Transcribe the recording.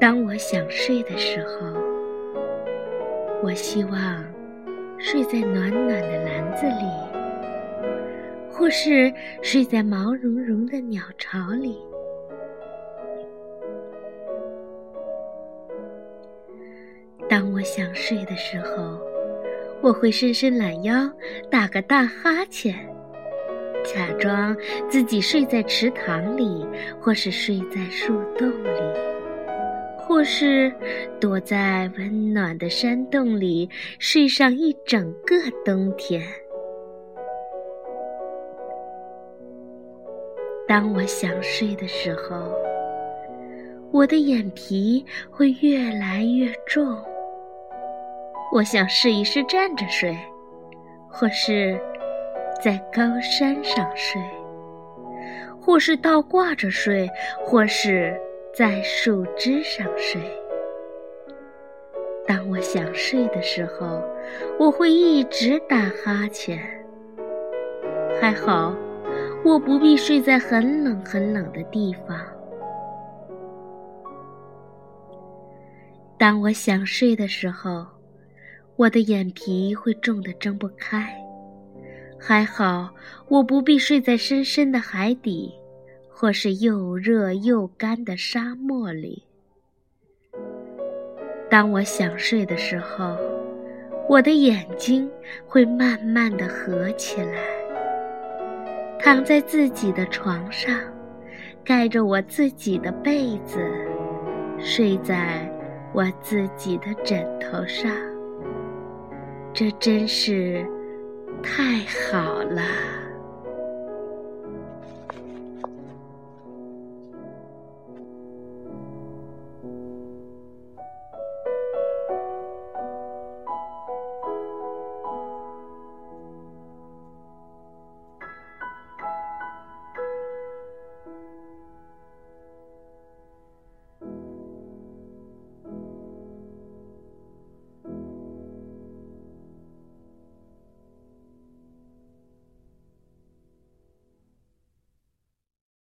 当我想睡的时候，我希望睡在暖暖的篮子里，或是睡在毛茸茸的鸟巢里。当我想睡的时候，我会伸伸懒腰，打个大哈欠，假装自己睡在池塘里，或是睡在树洞里。或是躲在温暖的山洞里睡上一整个冬天。当我想睡的时候，我的眼皮会越来越重。我想试一试站着睡，或是在高山上睡，或是倒挂着睡，或是……在树枝上睡。当我想睡的时候，我会一直打哈欠。还好，我不必睡在很冷很冷的地方。当我想睡的时候，我的眼皮会重得睁不开。还好，我不必睡在深深的海底。或是又热又干的沙漠里。当我想睡的时候，我的眼睛会慢慢的合起来，躺在自己的床上，盖着我自己的被子，睡在我自己的枕头上。这真是太好了。